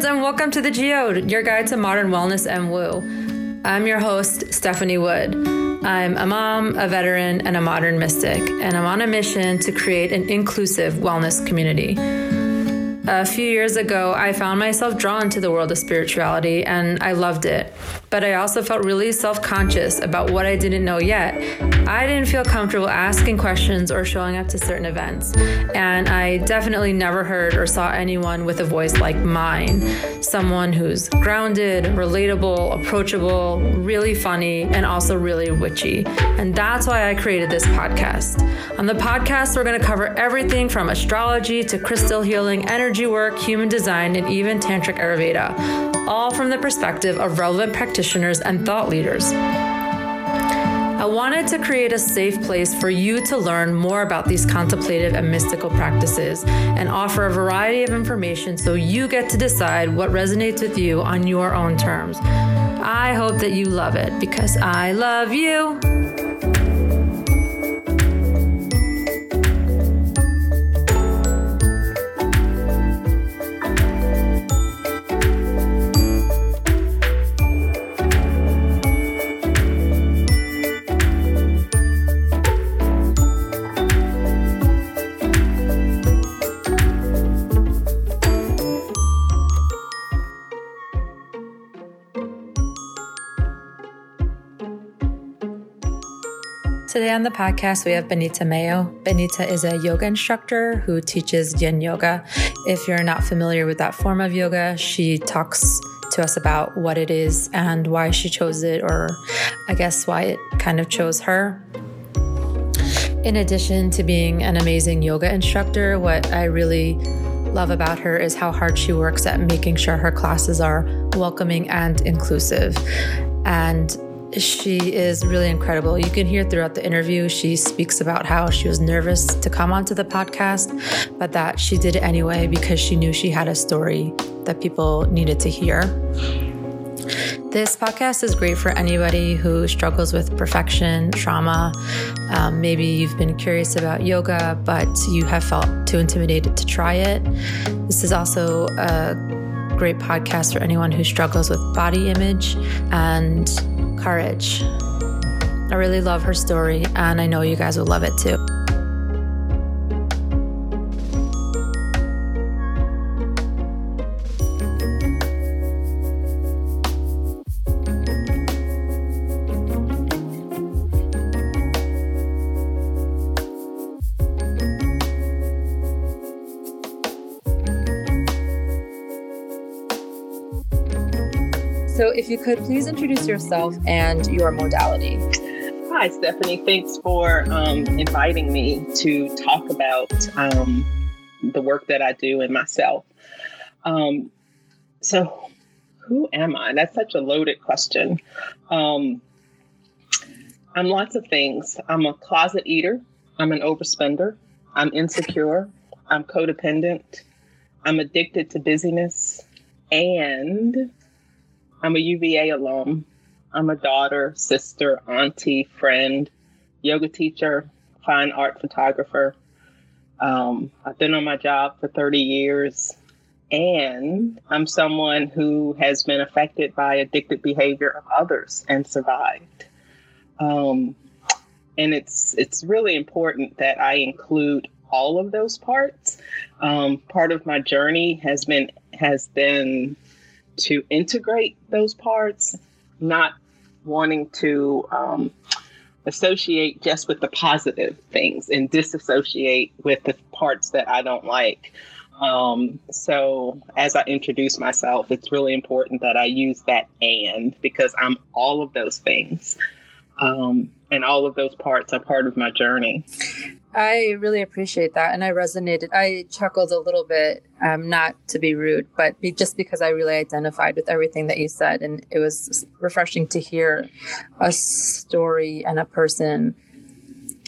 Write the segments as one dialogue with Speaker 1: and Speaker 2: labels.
Speaker 1: welcome to the Geode, your guide to modern wellness and woo. I'm your host, Stephanie Wood. I'm a mom, a veteran, and a modern mystic, and I'm on a mission to create an inclusive wellness community. A few years ago, I found myself drawn to the world of spirituality and I loved it. But I also felt really self conscious about what I didn't know yet. I didn't feel comfortable asking questions or showing up to certain events. And I definitely never heard or saw anyone with a voice like mine someone who's grounded, relatable, approachable, really funny, and also really witchy. And that's why I created this podcast. On the podcast, we're going to cover everything from astrology to crystal healing, energy work, human design, and even Tantric Ayurveda, all from the perspective of relevant practitioners and thought leaders. I wanted to create a safe place for you to learn more about these contemplative and mystical practices and offer a variety of information so you get to decide what resonates with you on your own terms. I hope that you love it because I love you. Today on the podcast, we have Benita Mayo. Benita is a yoga instructor who teaches yin yoga. If you're not familiar with that form of yoga, she talks to us about what it is and why she chose it, or I guess why it kind of chose her. In addition to being an amazing yoga instructor, what I really love about her is how hard she works at making sure her classes are welcoming and inclusive. And she is really incredible. You can hear throughout the interview, she speaks about how she was nervous to come onto the podcast, but that she did it anyway because she knew she had a story that people needed to hear. This podcast is great for anybody who struggles with perfection, trauma. Um, maybe you've been curious about yoga, but you have felt too intimidated to try it. This is also a great podcast for anyone who struggles with body image and courage. I really love her story, and I know you guys will love it too. If you could please introduce yourself and your modality.
Speaker 2: Hi, Stephanie. Thanks for um, inviting me to talk about um, the work that I do and myself. Um, so, who am I? That's such a loaded question. Um, I'm lots of things. I'm a closet eater. I'm an overspender. I'm insecure. I'm codependent. I'm addicted to busyness. And I'm a UVA alum. I'm a daughter, sister, auntie, friend, yoga teacher, fine art photographer. Um, I've been on my job for 30 years, and I'm someone who has been affected by addictive behavior of others and survived. Um, and it's it's really important that I include all of those parts. Um, part of my journey has been has been to integrate those parts, not wanting to um, associate just with the positive things and disassociate with the parts that I don't like. Um, so, as I introduce myself, it's really important that I use that and because I'm all of those things. Um, and all of those parts are part of my journey.
Speaker 1: I really appreciate that. And I resonated. I chuckled a little bit, um, not to be rude, but be, just because I really identified with everything that you said. And it was refreshing to hear a story and a person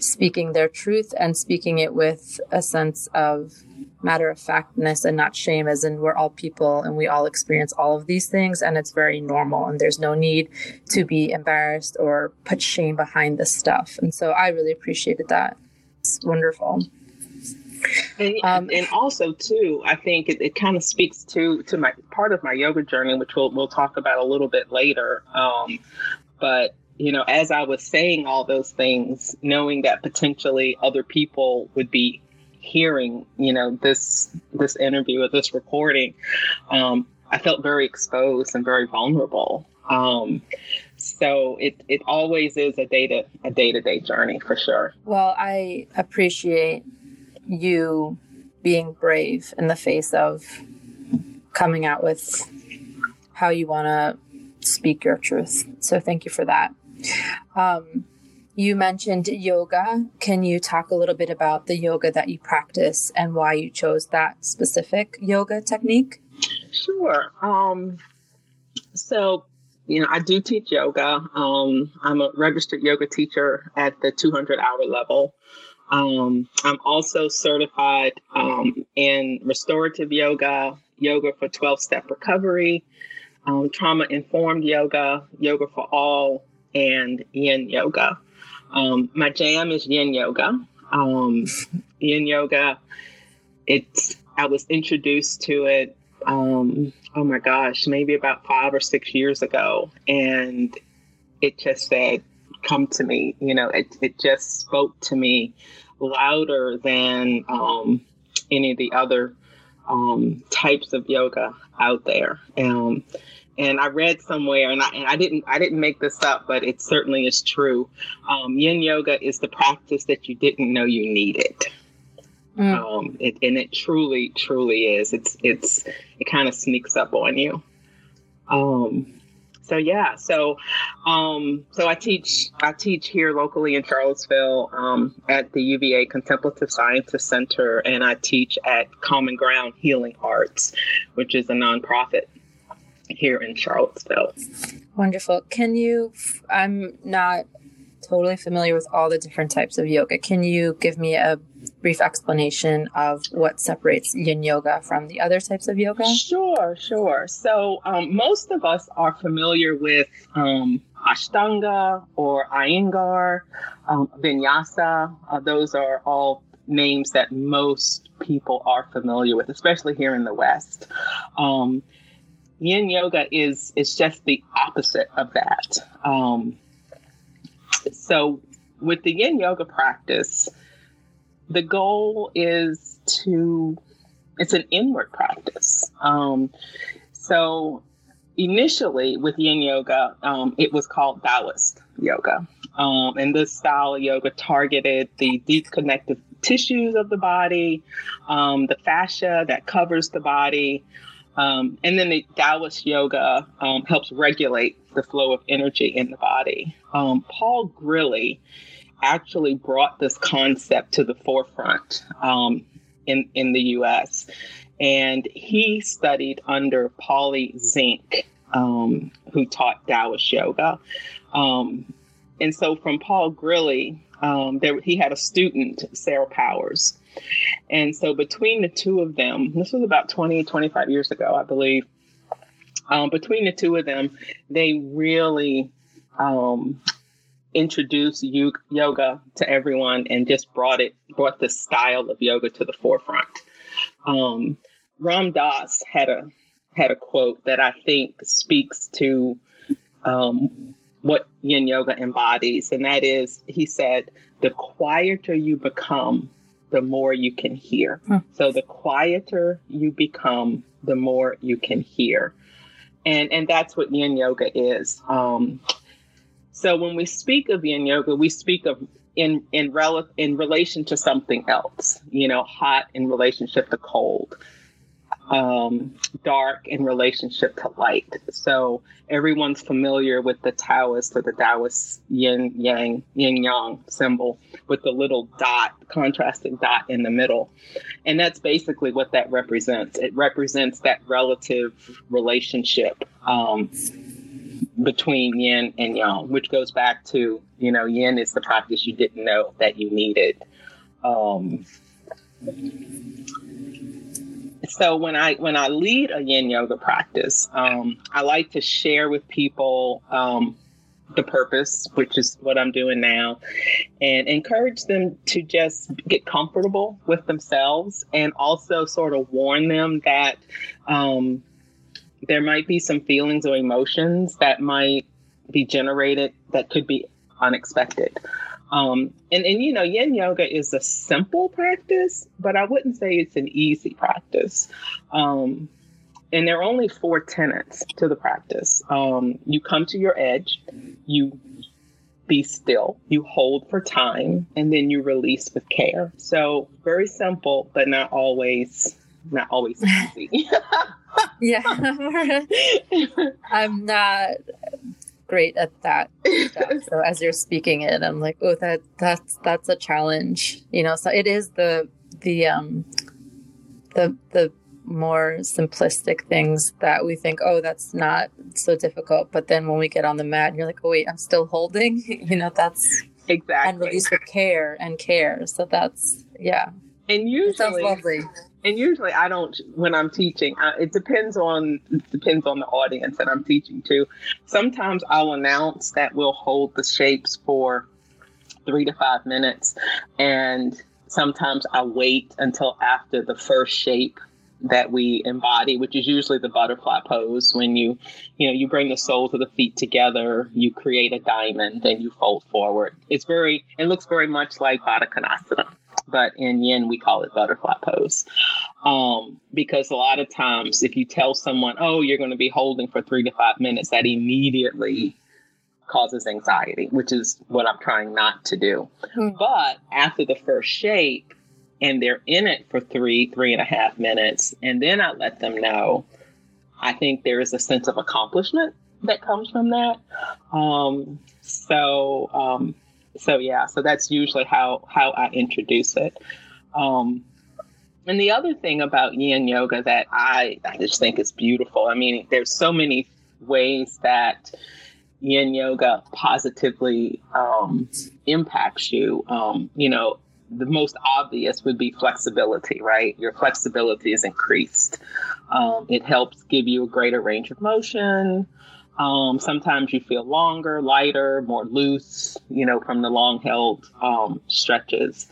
Speaker 1: speaking their truth and speaking it with a sense of matter of factness and not shame, as in we're all people and we all experience all of these things and it's very normal and there's no need to be embarrassed or put shame behind this stuff. And so I really appreciated that. It's wonderful.
Speaker 2: And, um, and also too, I think it, it kind of speaks to to my part of my yoga journey, which we'll we'll talk about a little bit later. Um, but you know, as I was saying all those things, knowing that potentially other people would be hearing, you know, this this interview or this recording, um, I felt very exposed and very vulnerable. Um, so it it always is a day to a day to day journey for sure.
Speaker 1: Well, I appreciate you being brave in the face of coming out with how you want to speak your truth. So thank you for that. Um, you mentioned yoga. Can you talk a little bit about the yoga that you practice and why you chose that specific yoga technique?
Speaker 2: Sure. Um, so, you know, I do teach yoga. Um, I'm a registered yoga teacher at the 200 hour level. Um, I'm also certified um, in restorative yoga, yoga for 12 step recovery, um, trauma informed yoga, yoga for all, and yin yoga. Um, my jam is yin yoga. Um, yin yoga, it's, I was introduced to it, um, oh my gosh, maybe about five or six years ago. And it just said, come to me. You know, it, it just spoke to me louder than um, any of the other um, types of yoga out there. Um, and I read somewhere, and I, and I didn't I didn't make this up, but it certainly is true. Um, yin yoga is the practice that you didn't know you needed. Mm. Um, it, and it truly, truly is. It's it's it kind of sneaks up on you. Um, so yeah, so um, so I teach I teach here locally in Charlottesville um, at the UVA Contemplative Sciences Center, and I teach at Common Ground Healing Arts, which is a nonprofit here in Charlottesville.
Speaker 1: Wonderful. Can you? I'm not totally familiar with all the different types of yoga. Can you give me a brief explanation of what separates yin yoga from the other types of yoga?
Speaker 2: Sure, sure. So, um, most of us are familiar with um, Ashtanga or Iyengar, um, Vinyasa. Uh, those are all names that most people are familiar with, especially here in the West. Um, yin yoga is is just the opposite of that. Um, so, with the yin yoga practice, the goal is to it's an inward practice. Um, so initially with yin yoga, um, it was called Taoist yoga. Um, and this style of yoga targeted the deep connective tissues of the body, um, the fascia that covers the body. Um, and then the Taoist yoga um, helps regulate the flow of energy in the body. Paul Grilley actually brought this concept to the forefront um, in in the U.S. And he studied under Paulie Zink, um, who taught Taoist yoga. Um, and so, from Paul Grilley, um, there, he had a student, Sarah Powers. And so, between the two of them, this was about 20, 25 years ago, I believe. Um, between the two of them, they really um, introduced yoga to everyone and just brought it brought the style of yoga to the forefront. Um, Ram Dass had a had a quote that I think speaks to um, what Yin Yoga embodies, and that is, he said, "The quieter you become, the more you can hear. Huh. So the quieter you become, the more you can hear." And and that's what Yin Yoga is. Um, so when we speak of yin yoga, we speak of in in rel- in relation to something else. You know, hot in relationship to cold, um, dark in relationship to light. So everyone's familiar with the Taoist or the Taoist yin yang yin yang symbol with the little dot, contrasting dot in the middle, and that's basically what that represents. It represents that relative relationship. Um, between yin and yang, which goes back to, you know, yin is the practice you didn't know that you needed. Um, so when I when I lead a yin yoga practice, um, I like to share with people um, the purpose, which is what I'm doing now, and encourage them to just get comfortable with themselves and also sort of warn them that um, there might be some feelings or emotions that might be generated that could be unexpected. Um, and, and, you know, yin yoga is a simple practice, but I wouldn't say it's an easy practice. Um, and there are only four tenets to the practice. Um, you come to your edge, you be still, you hold for time, and then you release with care. So very simple, but not always not always easy.
Speaker 1: yeah, I'm not great at that stuff. So as you're speaking it, I'm like, oh, that that's that's a challenge. You know, so it is the the um the the more simplistic things that we think, oh, that's not so difficult. But then when we get on the mat, you're like, oh, wait, I'm still holding. you know, that's
Speaker 2: exactly
Speaker 1: and release with care and care. So that's yeah.
Speaker 2: And usually, it sounds lovely. And usually, I don't when I'm teaching. Uh, it depends on it depends on the audience that I'm teaching to. Sometimes I'll announce that we'll hold the shapes for three to five minutes, and sometimes I wait until after the first shape that we embody, which is usually the butterfly pose. When you, you know, you bring the soles of the feet together, you create a diamond, then you fold forward. It's very, it looks very much like Baddha Konasana, but in Yin we call it butterfly pose. Um, because a lot of times, if you tell someone, "Oh, you're going to be holding for three to five minutes," that immediately causes anxiety, which is what I'm trying not to do. Mm-hmm. But after the first shape, and they're in it for three, three and a half minutes, and then I let them know, I think there is a sense of accomplishment that comes from that. Um, so, um, so yeah, so that's usually how how I introduce it. Um, and the other thing about Yin Yoga that I, I just think is beautiful. I mean, there's so many ways that Yin Yoga positively um, impacts you. Um, you know, the most obvious would be flexibility, right? Your flexibility is increased. Um, it helps give you a greater range of motion. Um, sometimes you feel longer, lighter, more loose, you know, from the long held um, stretches.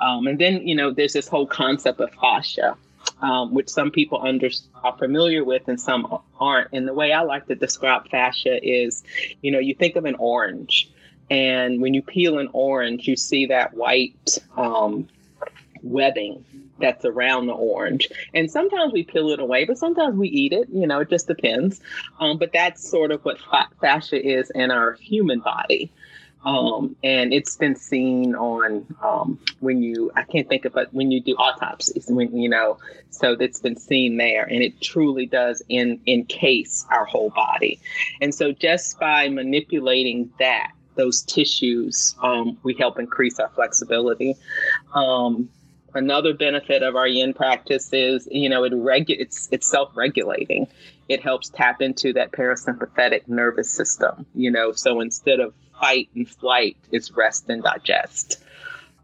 Speaker 2: Um, and then, you know, there's this whole concept of fascia, um, which some people under, are familiar with and some aren't. And the way I like to describe fascia is, you know, you think of an orange and when you peel an orange, you see that white um, webbing that's around the orange. And sometimes we peel it away, but sometimes we eat it. You know, it just depends. Um, but that's sort of what fascia is in our human body. Um, and it's been seen on um, when you I can't think of it when you do autopsies when you know so it's been seen there and it truly does in encase our whole body and so just by manipulating that those tissues, um, we help increase our flexibility. Um, another benefit of our yin practice is, you know, it regu- it's, it's self-regulating. It helps tap into that parasympathetic nervous system, you know, so instead of fight and flight, it's rest and digest.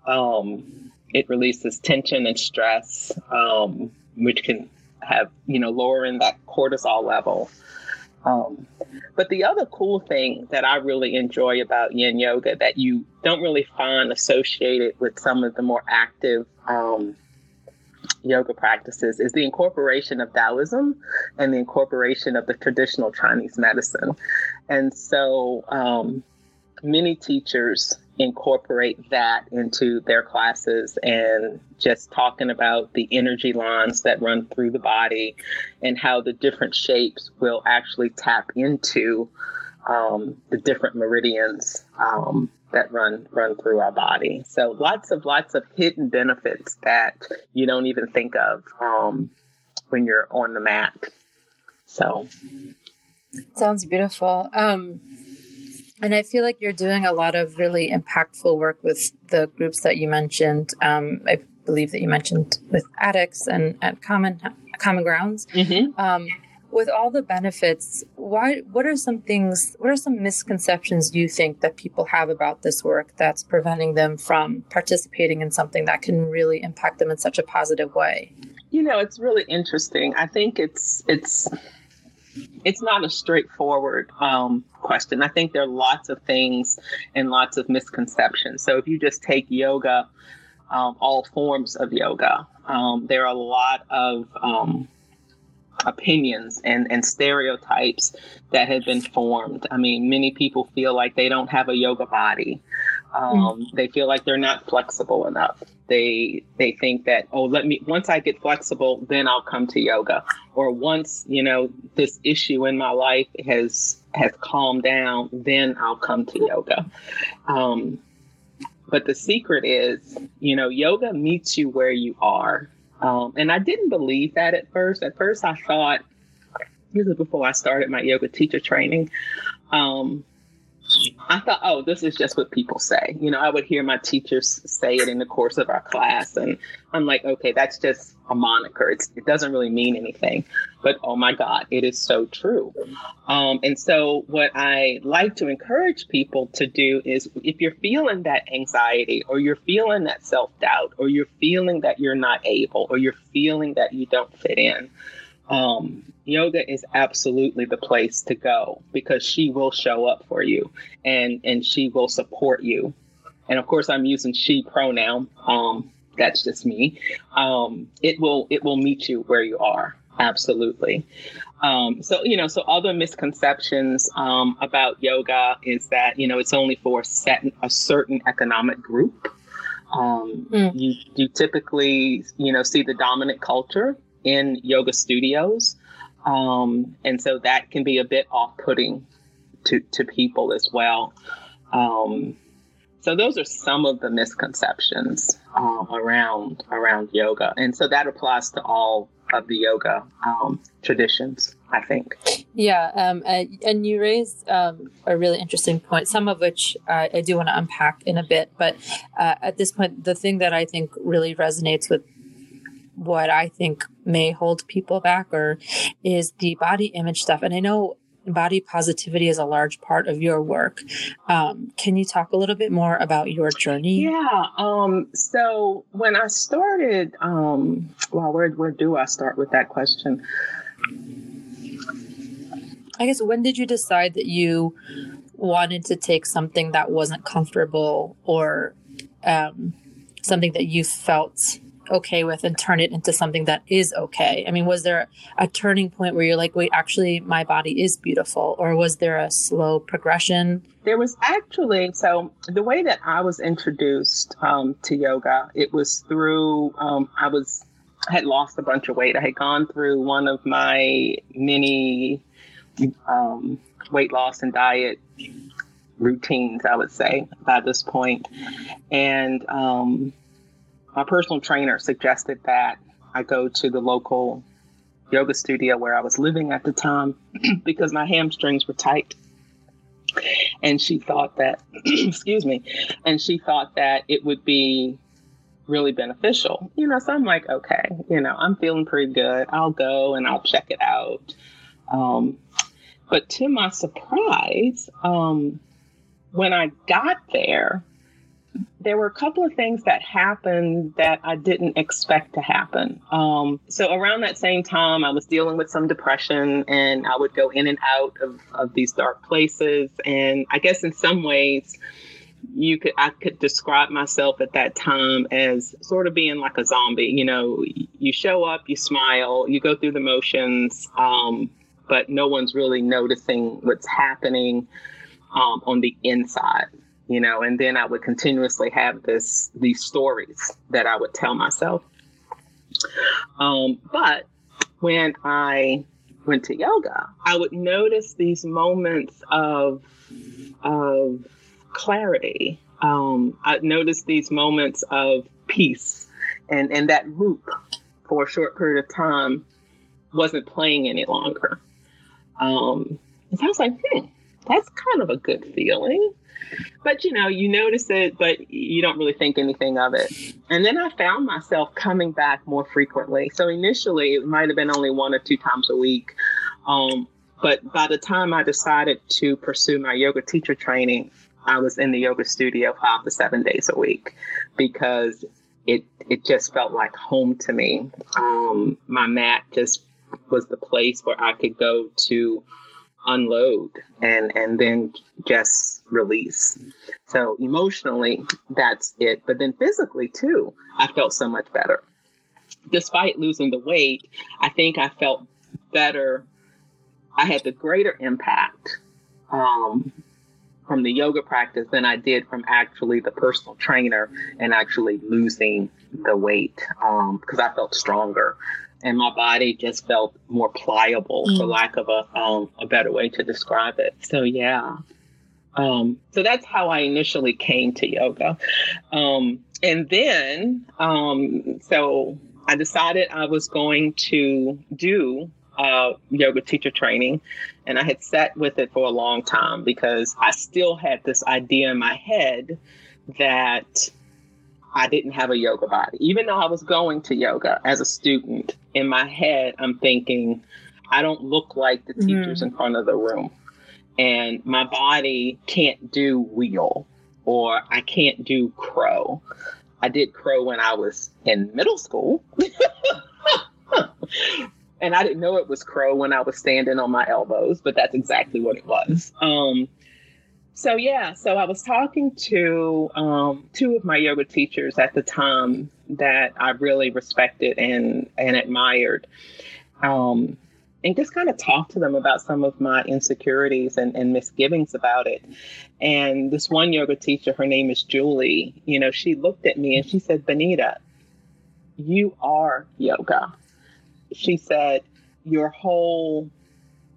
Speaker 2: Um, it releases tension and stress, um, which can have, you know, lowering that cortisol level. Um, but the other cool thing that I really enjoy about yin yoga that you don't really find associated with some of the more active um, yoga practices is the incorporation of Taoism and the incorporation of the traditional Chinese medicine. And so um, many teachers incorporate that into their classes and just talking about the energy lines that run through the body and how the different shapes will actually tap into um, the different meridians um, that run run through our body. So lots of lots of hidden benefits that you don't even think of um, when you're on the mat. So
Speaker 1: sounds beautiful. Um, and I feel like you're doing a lot of really impactful work with the groups that you mentioned. Um, I believe that you mentioned with addicts and at common common grounds. Mm-hmm. Um, with all the benefits, why? What are some things? What are some misconceptions you think that people have about this work that's preventing them from participating in something that can really impact them in such a positive way?
Speaker 2: You know, it's really interesting. I think it's it's it's not a straightforward um, question. I think there are lots of things and lots of misconceptions. So if you just take yoga, um, all forms of yoga, um, there are a lot of um, opinions and, and stereotypes that have been formed. I mean, many people feel like they don't have a yoga body. Um, mm. They feel like they're not flexible enough. They they think that oh, let me once I get flexible, then I'll come to yoga. Or once you know this issue in my life has has calmed down, then I'll come to yoga. Um, but the secret is, you know, yoga meets you where you are. Um, and I didn't believe that at first. At first, I thought, this is before I started my yoga teacher training. Um, I thought, oh, this is just what people say. You know, I would hear my teachers say it in the course of our class, and I'm like, okay, that's just a moniker. It's, it doesn't really mean anything. But oh my God, it is so true. Um, and so, what I like to encourage people to do is if you're feeling that anxiety, or you're feeling that self doubt, or you're feeling that you're not able, or you're feeling that you don't fit in, um, yoga is absolutely the place to go because she will show up for you and and she will support you. And of course i'm using she pronoun um, that's just me. Um, it will it will meet you where you are absolutely. Um, so you know so other misconceptions um, about yoga is that you know it's only for a, set, a certain economic group. Um, mm. you you typically you know see the dominant culture in yoga studios. Um, and so that can be a bit off putting to, to people as well. Um, so those are some of the misconceptions um, around around yoga, and so that applies to all of the yoga um, traditions. I think.
Speaker 1: Yeah, um, and you raised um, a really interesting point, some of which I do want to unpack in a bit. But uh, at this point, the thing that I think really resonates with what I think may hold people back or is the body image stuff. And I know body positivity is a large part of your work. Um, can you talk a little bit more about your journey?
Speaker 2: Yeah. Um, so when I started, um, well, where, where do I start with that question?
Speaker 1: I guess when did you decide that you wanted to take something that wasn't comfortable or um, something that you felt okay with and turn it into something that is okay? I mean, was there a turning point where you're like, wait, actually, my body is beautiful? Or was there a slow progression?
Speaker 2: There was actually, so the way that I was introduced um, to yoga, it was through, um, I was, I had lost a bunch of weight. I had gone through one of my many um, weight loss and diet routines, I would say, by this point. And um, my personal trainer suggested that I go to the local yoga studio where I was living at the time because my hamstrings were tight. And she thought that, excuse me, and she thought that it would be really beneficial. You know, so I'm like, okay, you know, I'm feeling pretty good. I'll go and I'll check it out. Um, but to my surprise, um, when I got there, there were a couple of things that happened that I didn't expect to happen. Um, so around that same time, I was dealing with some depression, and I would go in and out of, of these dark places. And I guess in some ways, you could I could describe myself at that time as sort of being like a zombie. You know, you show up, you smile, you go through the motions, um, but no one's really noticing what's happening um, on the inside you know, and then I would continuously have this these stories that I would tell myself. Um, but when I went to yoga, I would notice these moments of of clarity. Um, I noticed these moments of peace, and and that loop for a short period of time wasn't playing any longer. Um, and so I was like, hmm, that's kind of a good feeling but you know, you notice it, but you don't really think anything of it. And then I found myself coming back more frequently. So initially, it might have been only one or two times a week. Um, but by the time I decided to pursue my yoga teacher training, I was in the yoga studio five to seven days a week because it it just felt like home to me. Um, my mat just was the place where I could go to unload and and then just release. So emotionally, that's it. But then physically too, I felt so much better. Despite losing the weight, I think I felt better. I had the greater impact um, from the yoga practice than I did from actually the personal trainer and actually losing the weight because um, I felt stronger and my body just felt more pliable, mm. for lack of a um, a better way to describe it. So yeah, um, so that's how I initially came to yoga, um, and then um, so I decided I was going to do uh, yoga teacher training, and I had sat with it for a long time because I still had this idea in my head that I didn't have a yoga body. Even though I was going to yoga as a student, in my head, I'm thinking, I don't look like the teachers mm. in front of the room. And my body can't do wheel or I can't do crow. I did crow when I was in middle school. and I didn't know it was crow when I was standing on my elbows, but that's exactly what it was. Um, so yeah, so I was talking to um, two of my yoga teachers at the time that I really respected and and admired, um, and just kind of talked to them about some of my insecurities and, and misgivings about it. And this one yoga teacher, her name is Julie. You know, she looked at me and she said, "Benita, you are yoga." She said, "Your whole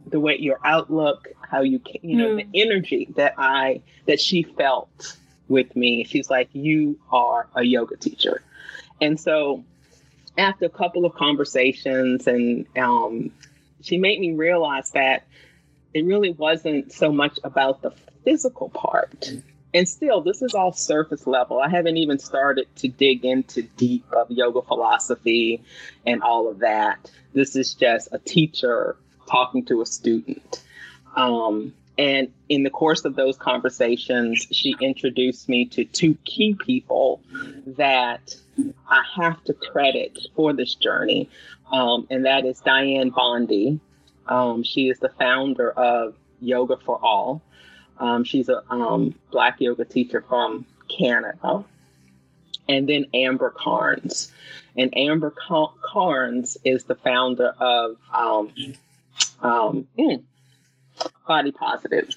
Speaker 2: the way your outlook, how you you know mm. the energy that I that she felt with me. She's like, you are a yoga teacher, and so after a couple of conversations, and um, she made me realize that it really wasn't so much about the physical part. And still, this is all surface level. I haven't even started to dig into deep of yoga philosophy and all of that. This is just a teacher talking to a student. Um, and in the course of those conversations, she introduced me to two key people that I have to credit for this journey. Um, and that is Dianne Bondy. Um, she is the founder of Yoga for All. Um, she's a um, Black yoga teacher from Canada. And then Amber Carnes. And Amber Carnes is the founder of um, body positive.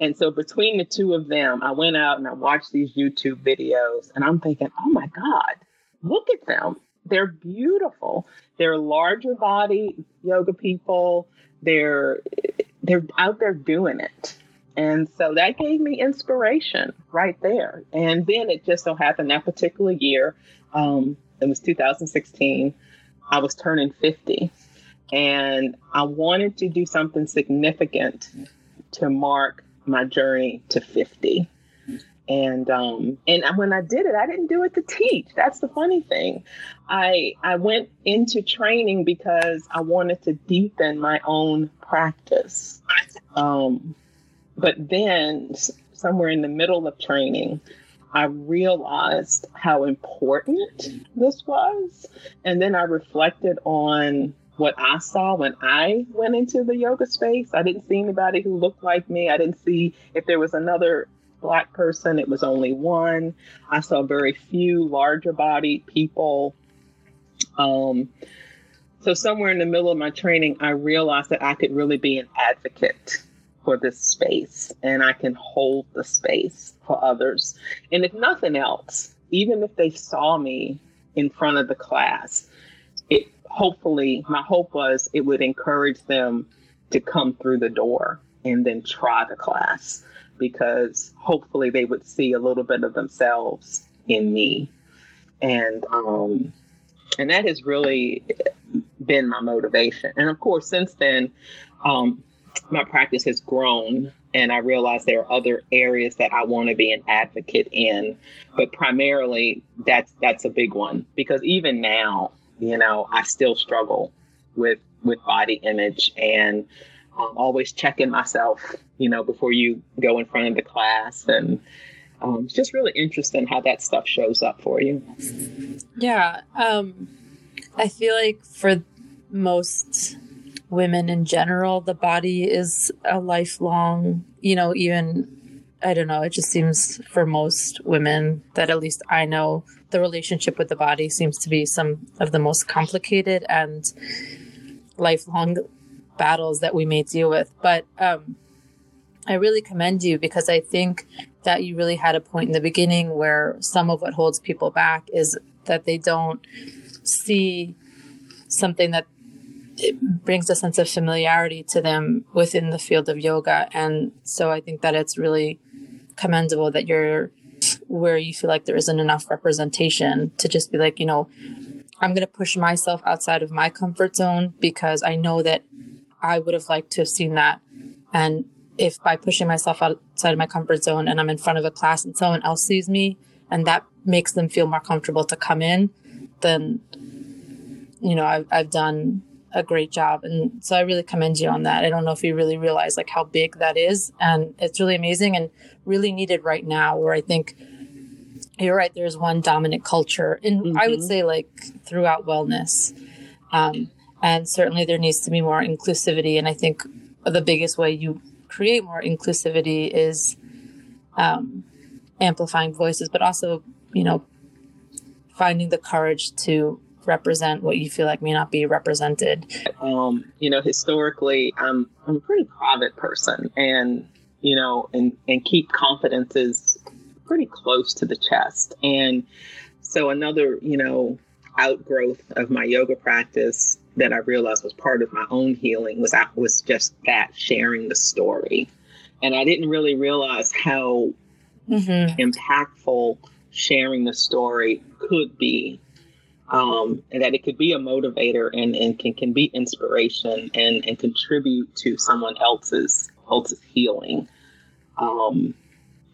Speaker 2: And so between the two of them, I went out and I watched these YouTube videos and I'm thinking, oh my God, look at them. They're beautiful. They're larger body yoga people. They're they're out there doing it. And so that gave me inspiration right there. And then it just so happened that particular year, um, it was 2016, I was turning 50 and I wanted to do something significant to mark my journey to 50. And um, and when I did it, I didn't do it to teach. That's the funny thing. I I went into training because I wanted to deepen my own practice. Um, but then somewhere in the middle of training, I realized how important this was. And then I reflected on what I saw when I went into the yoga space. I didn't see anybody who looked like me. I didn't see if there was another black person, it was only one. I saw very few larger bodied people. Um, so, somewhere in the middle of my training, I realized that I could really be an advocate for this space and I can hold the space for others. And if nothing else, even if they saw me in front of the class, it hopefully, my hope was it would encourage them to come through the door and then try the class because hopefully they would see a little bit of themselves in me. And, um, and that has really been my motivation. And of course, since then, um, my practice has grown and I realize there are other areas that I want to be an advocate in, but primarily that's that's a big one because even now you know, I still struggle with with body image and um, always checking myself, you know, before you go in front of the class. And um, it's just really interesting how that stuff shows up for you.
Speaker 1: Yeah. Um, I feel like for most women in general, the body is a lifelong, you know, even, I don't know, it just seems for most women that at least I know, the relationship with the body seems to be some of the most complicated and lifelong battles that we may deal with. But um, I really commend you because I think that you really had a point in the beginning where some of what holds people back is that they don't see something that brings a sense of familiarity to them within the field of yoga. And so I think that it's really commendable that you're where you feel like there isn't enough representation to just be like, you know, I'm going to push myself outside of my comfort zone because I know that I would have liked to have seen that. And if by pushing myself outside of my comfort zone and I'm in front of a class and someone else sees me and that makes them feel more comfortable to come in, then, you know, I've, I've done a great job. And so I really commend you on that. I don't know if you really realize like how big that is. And it's really amazing and really needed right now where I think you're right. There's one dominant culture and mm-hmm. I would mm-hmm. say like throughout wellness. Um, and certainly there needs to be more inclusivity. And I think the biggest way you create more inclusivity is um, amplifying voices, but also, you know, finding the courage to represent what you feel like may not be represented?
Speaker 2: Um, you know, historically, I'm I'm a pretty private person, and you know, and and keep confidences pretty close to the chest. And so another, you know, outgrowth of my yoga practice that I realized was part of my own healing was I was just that sharing the story. And I didn't really realize how mm-hmm. impactful sharing the story could be um, and that it could be a motivator and, and can, can be inspiration and, and contribute to someone else's else's healing. Um,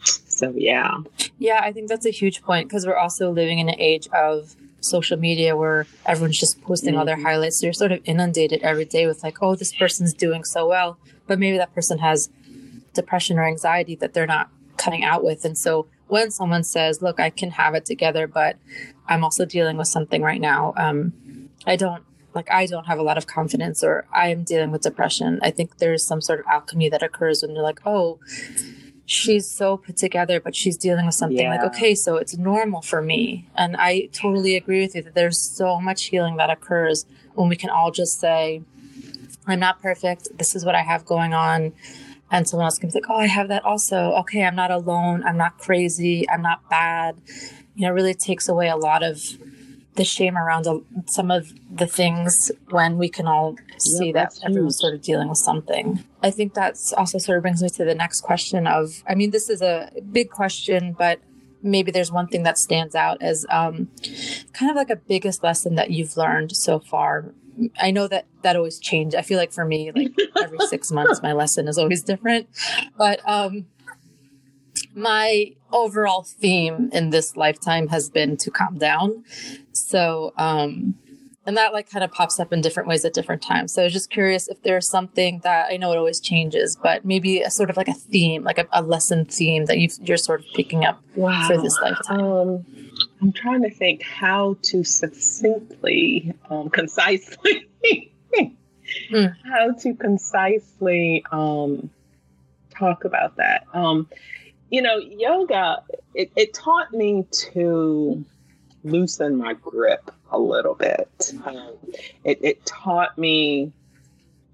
Speaker 2: so yeah.
Speaker 1: Yeah, I think that's a huge point because we're also living in an age of social media where everyone's just posting mm-hmm. all their mm-hmm. highlights. So you're sort of inundated every day with like, oh, this person's doing so well, but maybe that person has depression or anxiety that they're not coming out with. And so when someone says, look, I can have it together, but I'm also dealing with something right now. Um, I don't like, I don't have a lot of confidence or I am dealing with depression. I think there's some sort of alchemy that occurs when you're like, oh, she's so put together, but she's dealing with something yeah. like, okay, so it's normal for me. And I totally agree with you that there's so much healing that occurs when we can all just say, I'm not perfect. This is what I have going on and someone else can be like, oh, I have that also. Okay, I'm not alone. I'm not crazy. I'm not bad. You know, really takes away a lot of the shame around some of the things when we can all see yeah, that everyone's huge. sort of dealing with something. I think that's also sort of brings me to the next question of, I mean, this is a big question, but maybe there's one thing that stands out as um, kind of like a biggest lesson that you've learned so far I know that that always changes. I feel like for me, like every six months, my lesson is always different. But um, my overall theme in this lifetime has been to calm down. So, um, and that like kind of pops up in different ways at different times. So I was just curious if there's something that I know it always changes, but maybe a sort of like a theme, like a, a lesson theme that you are sort of picking up wow. for this lifetime. Um,
Speaker 2: I'm trying to think how to succinctly, um, concisely, mm. how to concisely um, talk about that. Um, you know, yoga, it, it, taught me to loosen my grip a little bit. Um, it, it taught me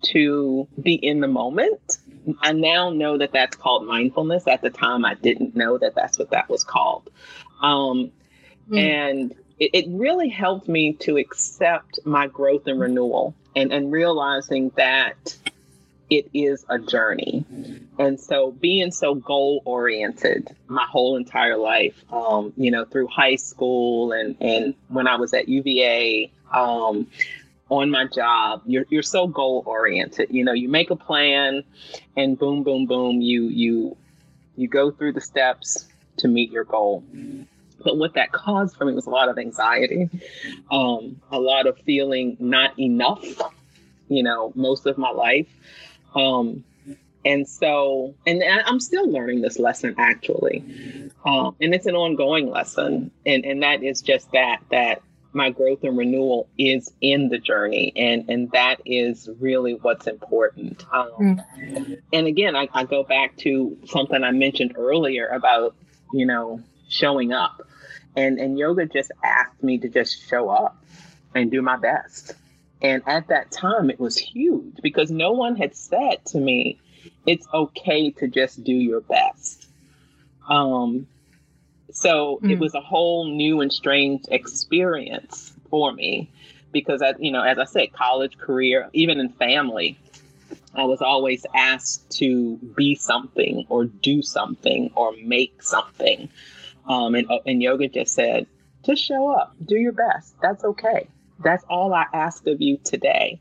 Speaker 2: to be in the moment. I now know that that's called mindfulness. At the time, I didn't know that that's what that was called. Um, Mm. And it, it, really helped me to accept my growth and renewal and, and realizing that it is a journey. And so being so goal oriented my whole entire life, um, you know, through high school and, and when I was at UVA, um, on my job, you're, you're so goal oriented. You know, you make a plan and boom, boom, boom, you, you, you go through the steps to meet your goal. But what that caused for me was a lot of anxiety, um, a lot of feeling not enough, you know, most of my life. Um, and so, and I'm still learning this lesson actually. Um, and it's an ongoing lesson. And, and that is just that, that my growth and renewal is in the journey and and that is really what's important um, mm. and again I, I go back to something i mentioned earlier about you know showing up and and yoga just asked me to just show up and do my best and at that time it was huge because no one had said to me it's okay to just do your best um so mm. it was a whole new and strange experience for me because I, you know, as I said, college, career, even in family, I was always asked to be something or do something or make something. Um, and, and yoga just said, just show up, do your best. That's okay. That's all I ask of you today.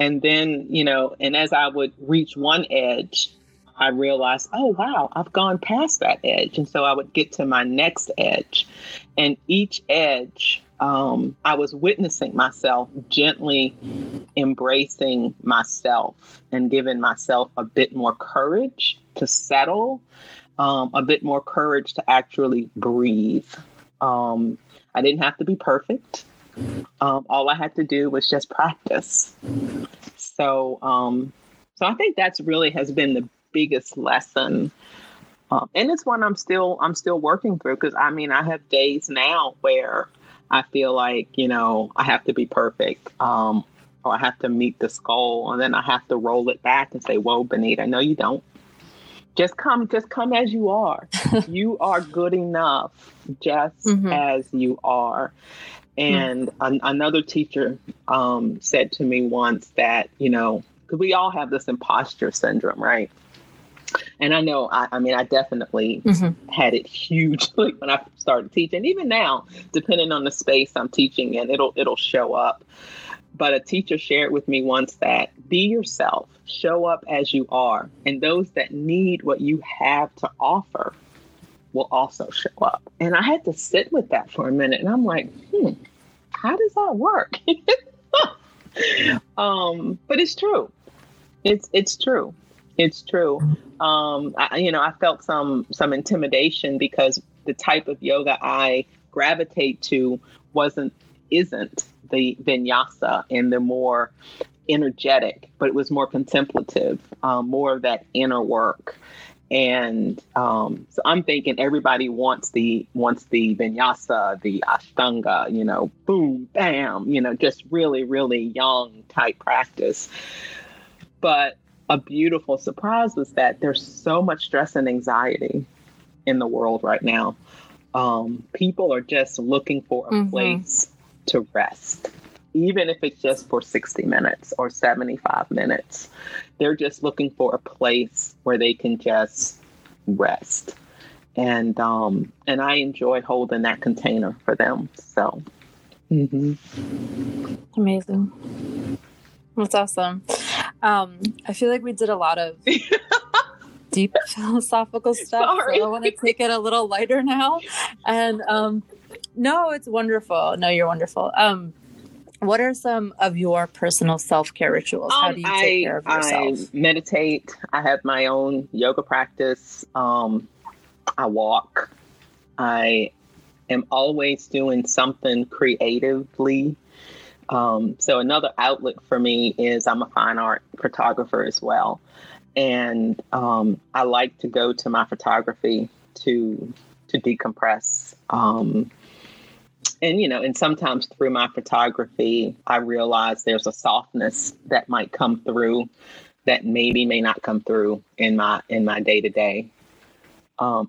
Speaker 2: And then, you know, and as I would reach one edge, I realized, oh, wow, I've gone past that edge. And so I would get to my next edge. And each edge, um, I was witnessing myself gently embracing myself and giving myself a bit more courage to settle, um, a bit more courage to actually breathe. Um, I didn't have to be perfect. Um, all I had to do was just practice. So, um, so I think that's really has been the biggest lesson. Um, and it's one I'm still I'm still working through because I mean I have days now where I feel like you know I have to be perfect um, or I have to meet this goal and then I have to roll it back and say, "Whoa, Benita, no, you don't. Just come, just come as you are. you are good enough, just mm-hmm. as you are." And mm-hmm. an- another teacher um, said to me once that you know because we all have this imposter syndrome, right? And I know, I, I mean, I definitely mm-hmm. had it hugely when I started teaching. Even now, depending on the space I'm teaching in, it'll it'll show up. But a teacher shared with me once that be yourself, show up as you are, and those that need what you have to offer will also show up. And I had to sit with that for a minute, and I'm like, hmm, how does that work? um, but it's true. It's it's true. It's true. Um, I, you know, I felt some some intimidation because the type of yoga I gravitate to wasn't isn't the vinyasa and the more energetic, but it was more contemplative, um, more of that inner work. And um, so I'm thinking everybody wants the wants the vinyasa, the ashtanga, you know, boom, bam, you know, just really, really yang type practice. But a beautiful surprise was that there's so much stress and anxiety in the world right now. Um, people are just looking for a mm-hmm. place to rest, even if it's just for 60 minutes or 75 minutes. They're just looking for a place where they can just rest. And um, and I enjoy holding that container for them. So,
Speaker 1: mm-hmm. amazing. That's awesome. Um, I feel like we did a lot of deep philosophical stuff. So I want to take it a little lighter now. And um, no, it's wonderful. No, you're wonderful. Um, what are some of your personal self care rituals? How um, do you take I, care of yourself?
Speaker 2: I meditate. I have my own yoga practice. Um, I walk. I am always doing something creatively um, so another outlet for me is I'm a fine art photographer as well, and um, I like to go to my photography to to decompress. Um, and you know, and sometimes through my photography, I realize there's a softness that might come through that maybe may not come through in my in my day to day.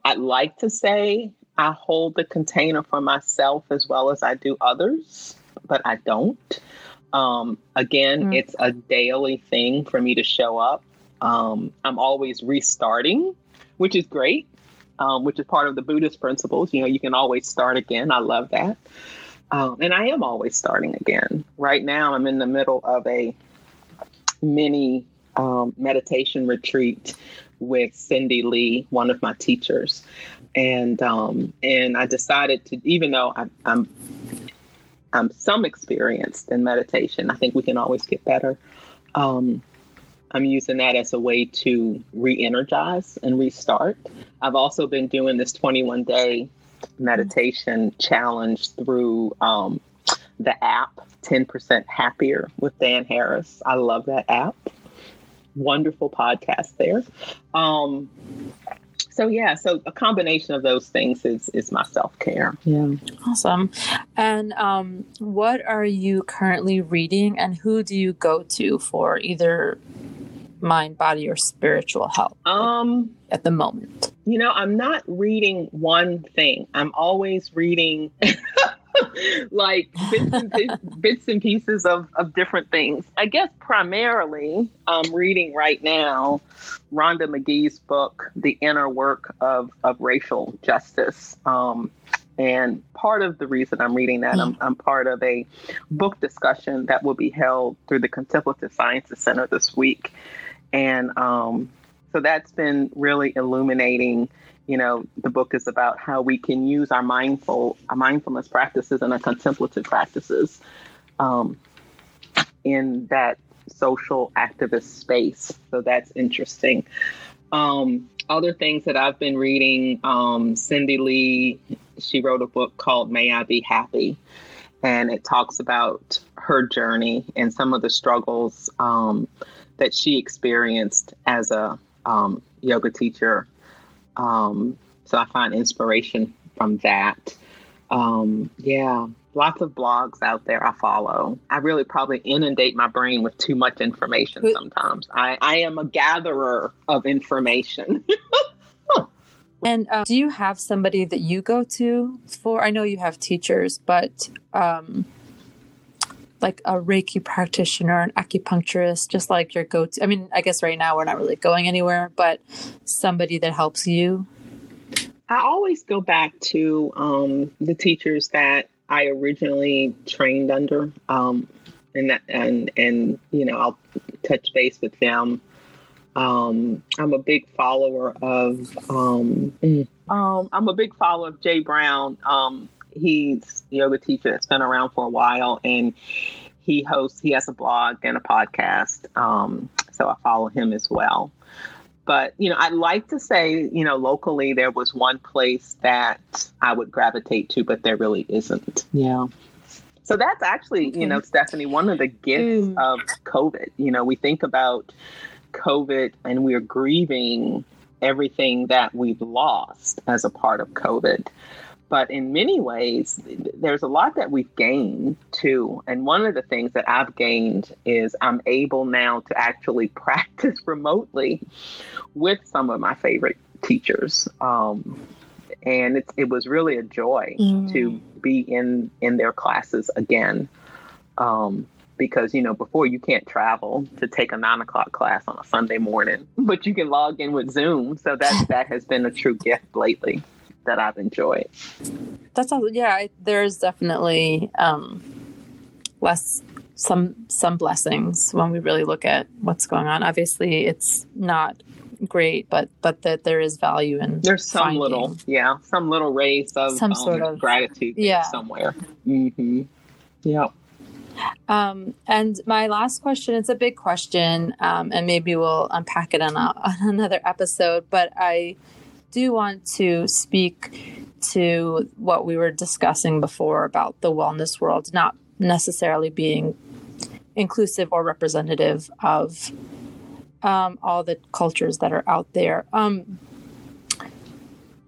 Speaker 2: I'd like to say I hold the container for myself as well as I do others but I don't. Um, again, mm. it's a daily thing for me to show up. Um, I'm always restarting, which is great, um, which is part of the Buddhist principles. You know, you can always start again. I love that. Um, and I am always starting again. Right now, I'm in the middle of a mini um, meditation retreat with Cyndi Lee, one of my teachers, and um, and I decided to, even though I, I'm um, some experienced in meditation. I think we can always get better. Um, I'm using that as a way to re energize and restart. I've also been doing this 21 day meditation challenge through um, the app 10% Happier with Dan Harris. I love that app. Wonderful podcast there. Um, so yeah, so a combination of those things is is my self care. Yeah.
Speaker 1: Awesome. And um, what are you currently reading, and who do you go to for either mind, body, or spiritual health?
Speaker 2: Um,
Speaker 1: at the moment.
Speaker 2: You know, I'm not reading one thing. I'm always reading like bits and, bits and pieces of, of different things. I guess primarily I'm reading right now Rhonda Magee's book, The Inner Work of, of Racial Justice. Um, and part of the reason I'm reading that, I'm, I'm part of a book discussion that will be held through the Contemplative Sciences Center this week. And um, so that's been really illuminating you know, the book is about how we can use our mindful, our mindfulness practices and our contemplative practices um, in that social activist space. So that's interesting. Um, other things that I've been reading, um, Cyndi Lee, she wrote a book called May I Be Happy. And it talks about her journey and some of the struggles um, that she experienced as a um, yoga teacher um, so I find inspiration from that. Um, yeah, lots of blogs out there I follow. I really probably inundate my brain with too much information sometimes. I, I am a gatherer of information.
Speaker 1: and um, do you have somebody that you go to for? I know you have teachers, but um, like a Reiki practitioner, an acupuncturist, just like your go to. I mean, I guess right now we're not really going anywhere, but somebody that helps you.
Speaker 2: I always go back to um, the teachers that I originally trained under, um, and that, and and you know I'll touch base with them. Um, I'm a big follower of um, mm, um, I'm a big follower of J. Brown. He's a yoga teacher that's been around for a while and he hosts he has a blog and a podcast um, so i follow him as well. But you know i'd like to say you know locally there was one place that i would gravitate to but there really isn't. Yeah. So that's actually okay. you know stephanie one of the gifts mm. of covid. You know we think about covid and we're grieving everything that we've lost as a part of covid but in many ways, there's a lot that we've gained too. And one of the things that I've gained is I'm able now to actually practice remotely with some of my favorite teachers. Um, and it, it was really a joy mm. to be in in their classes again. Um, because you know before you can't travel to take a nine o'clock class on a Sunday morning, but you can log in with Zoom. So that that has been a true gift lately that I've enjoyed.
Speaker 1: That's all. Yeah, there's definitely um, less some some blessings when we really look at what's going on. Obviously, it's not great, but but that there is value in
Speaker 2: there's some finding, little yeah some little rays of some um, sort of gratitude yeah somewhere. Mm-hmm. Yep.
Speaker 1: Um, and my last question, it's a big question, um, and maybe we'll unpack it on, a, on another episode. But I do want to speak to what we were discussing before about the wellness world not necessarily being inclusive or representative of um, all the cultures that are out there. Um,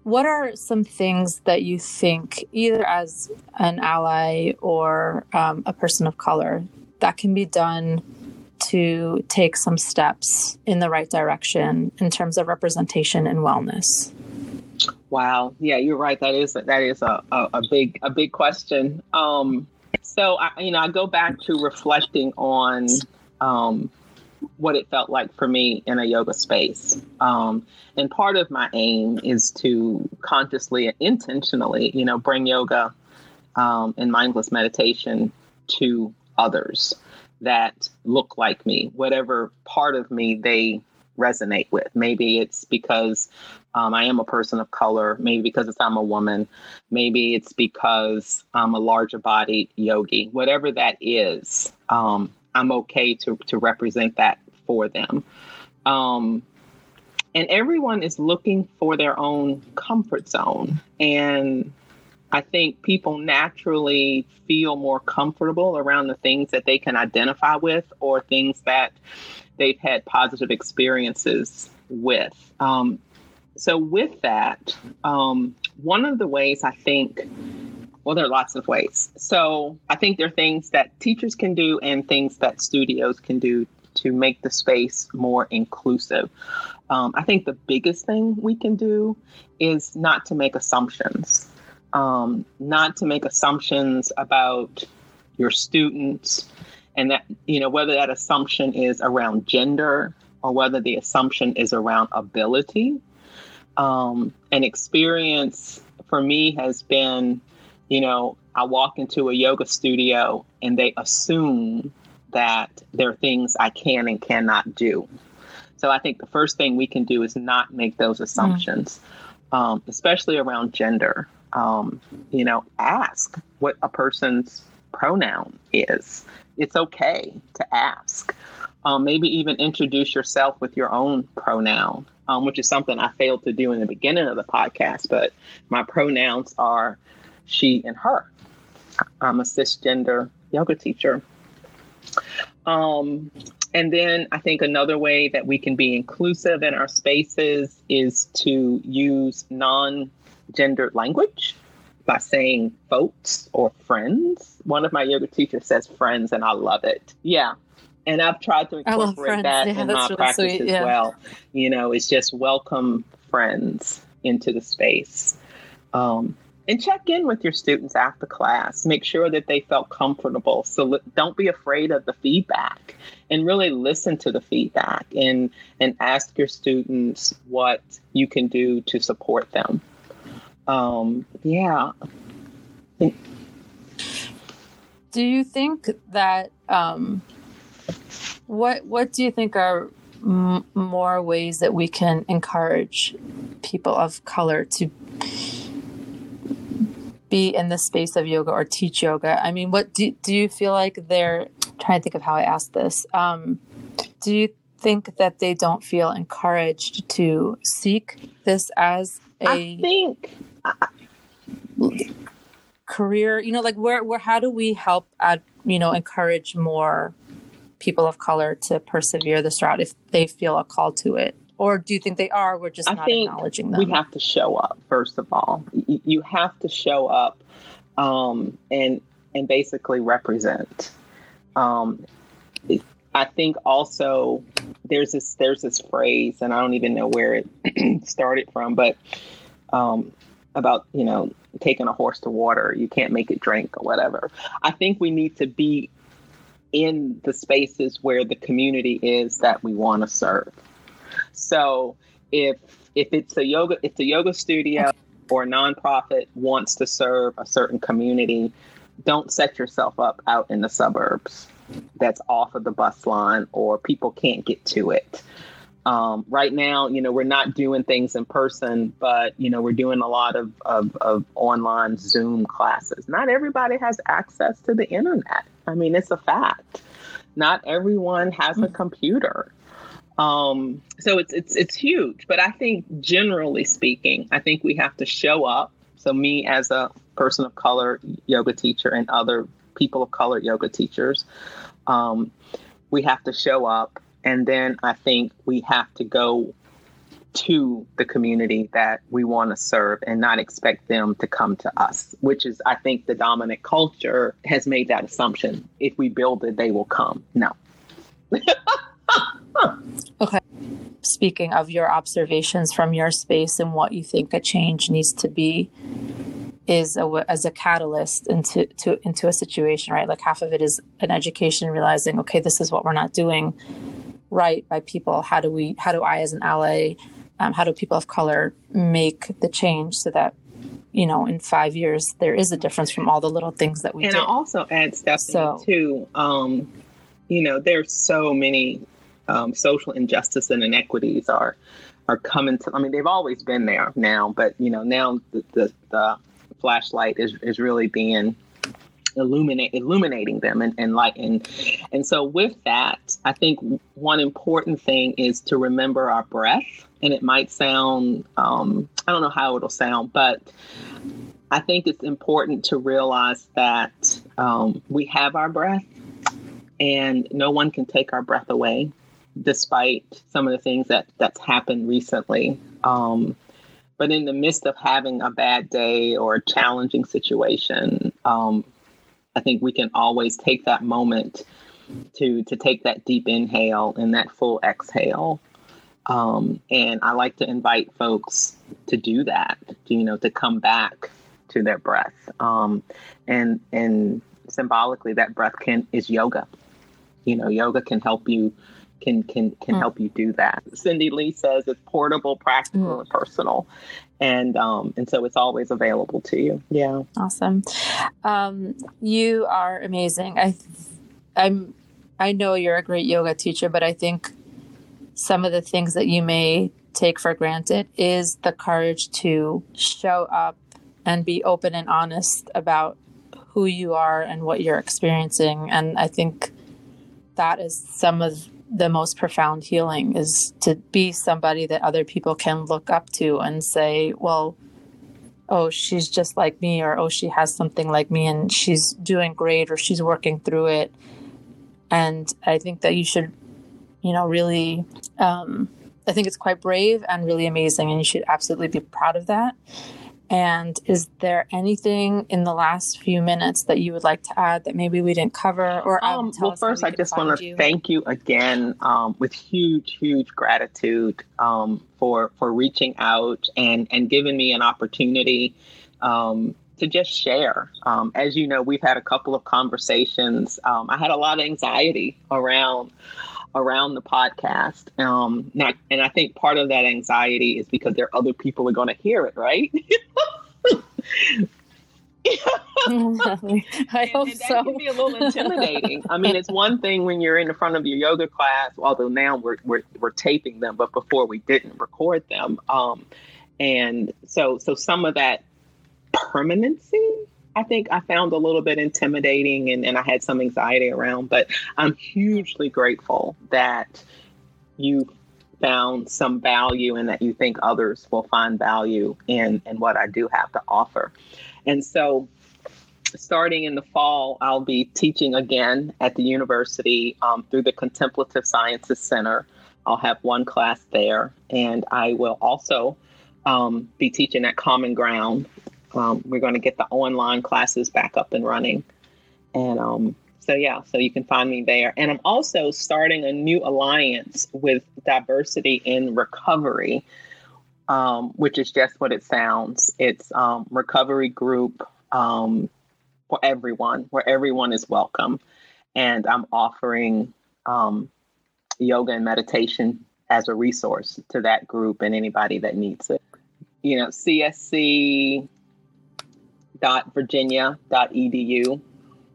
Speaker 1: what are some things that you think, either as an ally or um, a person of color, that can be done to take some steps in the right direction in terms of representation and wellness?
Speaker 2: Wow. Yeah, you're right. That is that is a, a, a big a big question. Um, so I, you know, I go back to reflecting on um, what it felt like for me in a yoga space. Um, and part of my aim is to consciously and intentionally, you know, bring yoga um, and mindless meditation to others that look like me, whatever part of me they resonate with. Maybe it's because um, I am a person of color, maybe because it's, I'm a woman, maybe it's because I'm a larger bodied yogi, whatever that is, um, I'm okay to, to represent that for them. Um, and everyone is looking for their own comfort zone. And I think people naturally feel more comfortable around the things that they can identify with or things that they've had positive experiences with. Um, so, with that, um, one of the ways I think, well, there are lots of ways. So, I think there are things that teachers can do and things that studios can do to make the space more inclusive. Um, I think the biggest thing we can do is not to make assumptions um, not to make assumptions about your students and that you know whether that assumption is around gender or whether the assumption is around ability. Um, an experience for me has been you know i walk into a yoga studio and they assume that there are things i can and cannot do. So i think the first thing we can do is not make those assumptions mm. um, especially around gender um, you know, ask what a person's pronoun is. It's okay to ask. Um, maybe even introduce yourself with your own pronoun, um, which is something I failed to do in the beginning of the podcast. But my pronouns are she and her. I'm a cisgender yoga teacher. Um, and then I think another way that we can be inclusive in our spaces is to use non gendered language by saying folks or friends. One of my yoga teachers says friends, and I love it. Yeah. And I've tried to incorporate that yeah, in my really practice sweet, as yeah. well. You know, it's just welcome friends into the space. Um, and check in with your students after class. Make sure that they felt comfortable. So don't be afraid of the feedback and really listen to the feedback and, and ask your students what you can do to support them um, yeah.
Speaker 1: Do you think that um, what what do you think are m- more ways that we can encourage people of color to be in the space of yoga or teach yoga? I mean, what do do you feel like they're I'm trying to think of how I asked this? Um, do you think that they don't feel encouraged to seek this as a
Speaker 2: I think
Speaker 1: career you know like where where how do we help add you know encourage more people of color to persevere this route if they feel a call to it? Or do you think they are we're just I not acknowledging them?
Speaker 2: we have to show up first of all. You have to show up um, and and basically represent. Um, I think also there's this there's this phrase and I don't even know where it started from but um, about you know taking a horse to water you can't make it drink or whatever. I think we need to be in the spaces where the community is that we want to serve. So if if it's a yoga if the yoga studio or a nonprofit wants to serve a certain community don't set yourself up out in the suburbs that's off of the bus line or people can't get to it um, right now, you know, we're not doing things in person, but you know, we're doing a lot of, of, of online Zoom classes. Not everybody has access to the internet. I mean, it's a fact. Not everyone has a mm. computer. Um, so it's it's it's huge. But I think generally speaking, I think we have to show up. So me as a person of color yoga teacher and other people of color yoga teachers, um, we have to show up and then I think we have to go to the community that we want to serve and not expect them to come to us, which is, I think, the dominant culture has made that assumption. If we build it, they will come. No.
Speaker 1: okay. Speaking of your observations from your space and what you think a change needs to be, is a, as a catalyst into to, into a situation, right? Like half of it is an education, realizing, okay, this is what we're not doing right by people? How do we, how do I as an ally, um, how do people of color make the change so that you know, in five years, there is a difference from all the little things that we
Speaker 2: and
Speaker 1: do.
Speaker 2: And I also add, Stephanie, so, too, um, you know, there's so many um, social injustice and inequities are are coming to. I mean, they've always been there now, but you know, now the the, the flashlight is is really being illuminate illuminating them and, and like and and so with that i think one important thing is to remember our breath and it might sound um, i don't know how it'll sound but I think it's important to realize that um, we have our breath and no one can take our breath away, despite some of the things that that's happened recently. Um, but in the midst of having a bad day or a challenging situation, um, I think we can always take that moment to to take that deep inhale and that full exhale. Um, and I like to invite folks to do that, you know, to come back to their breath. Um, and and symbolically, that breath can is yoga. You know, yoga can help you can can can mm. help you do that. Cyndi Lee says it's portable, practical, mm. and personal, and um and so it's always available to you. Yeah,
Speaker 1: awesome. Um, you are amazing. I I'm I know you're a great yoga teacher, but I think some of the things that you may take for granted is the courage to show up and be open and honest about who you are and what you're experiencing. And I think that is some of the most profound healing is to be somebody that other people can look up to and say, well, oh, she's just like me, or oh, she has something like me and she's doing great, or she's working through it. And I think that you should, you know, really, um, I think it's quite brave and really amazing, and you should absolutely be proud of that. And is there anything in the last few minutes that you would like to add that maybe we didn't cover? Or
Speaker 2: um, well, first, I just want to thank you again um, with huge, huge gratitude um, for for reaching out and and giving me an opportunity um, to just share. Um, as you know, we've had a couple of conversations. Um, I had a lot of anxiety around around the podcast. Um, not, and I think part of that anxiety is because there are other people are going to hear it, right?
Speaker 1: I hope and, and
Speaker 2: so. That can be a little intimidating. I mean, it's one thing when you're in the front of your yoga class, although now we're we're, we're taping them, but before we didn't record them. Um, and so so some of that permanency I think I found a little bit intimidating and, and I had some anxiety around, but I'm hugely grateful that you found some value and that you think others will find value in, in what I do have to offer. And so starting in the fall, I'll be teaching again at the university um, through the Contemplative Sciences Center. I'll have one class there, and I will also um, be teaching at Common Ground um, we're going to get the online classes back up and running. And um, so, yeah, so you can find me there. And I'm also starting a new alliance with Diversity in Recovery, um, which is just what it sounds. It's um, recovery group um, for everyone, where everyone is welcome. And I'm offering um, yoga and meditation as a resource to that group and anybody that needs it. You know, CSC virginia.edu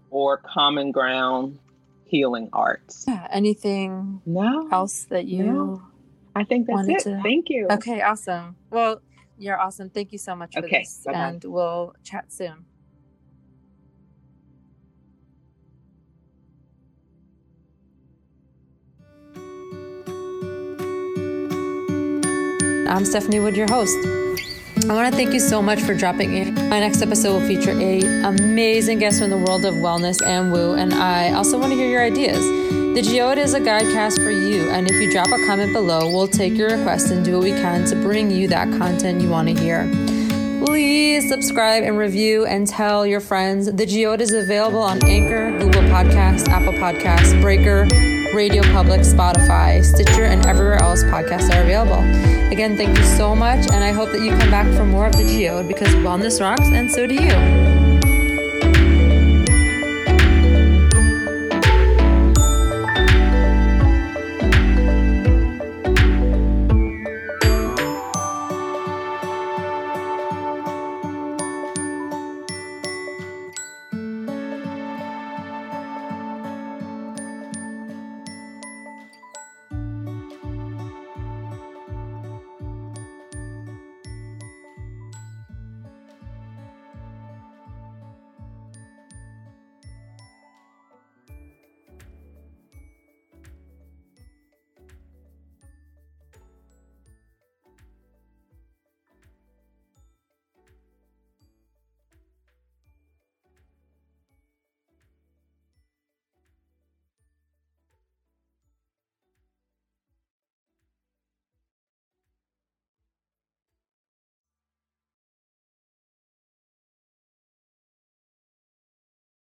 Speaker 2: or Common Ground Healing Arts.
Speaker 1: Yeah, anything
Speaker 2: no,
Speaker 1: else that you
Speaker 2: no. I think that's it. To... Thank you.
Speaker 1: Okay, awesome. Well, you're awesome. Thank you so much for okay, this. Bye-bye. And we'll chat soon. I'm Stephanie Wood, your host. I want to thank you so much for dropping in. My next episode will feature a amazing guest from the world of wellness and woo, and I also want to hear your ideas. The Geode is a guidecast for you, and if you drop a comment below, we'll take your request and do what we can to bring you that content you want to hear. Please subscribe and review and tell your friends. The Geode is available on Anchor, Google Podcasts, Apple Podcasts, Breaker, Radio Public, Spotify, Stitcher, and everywhere else podcasts are available. Again, thank you so much, and I hope that you come back for more of the Geode because wellness rocks, and so do you.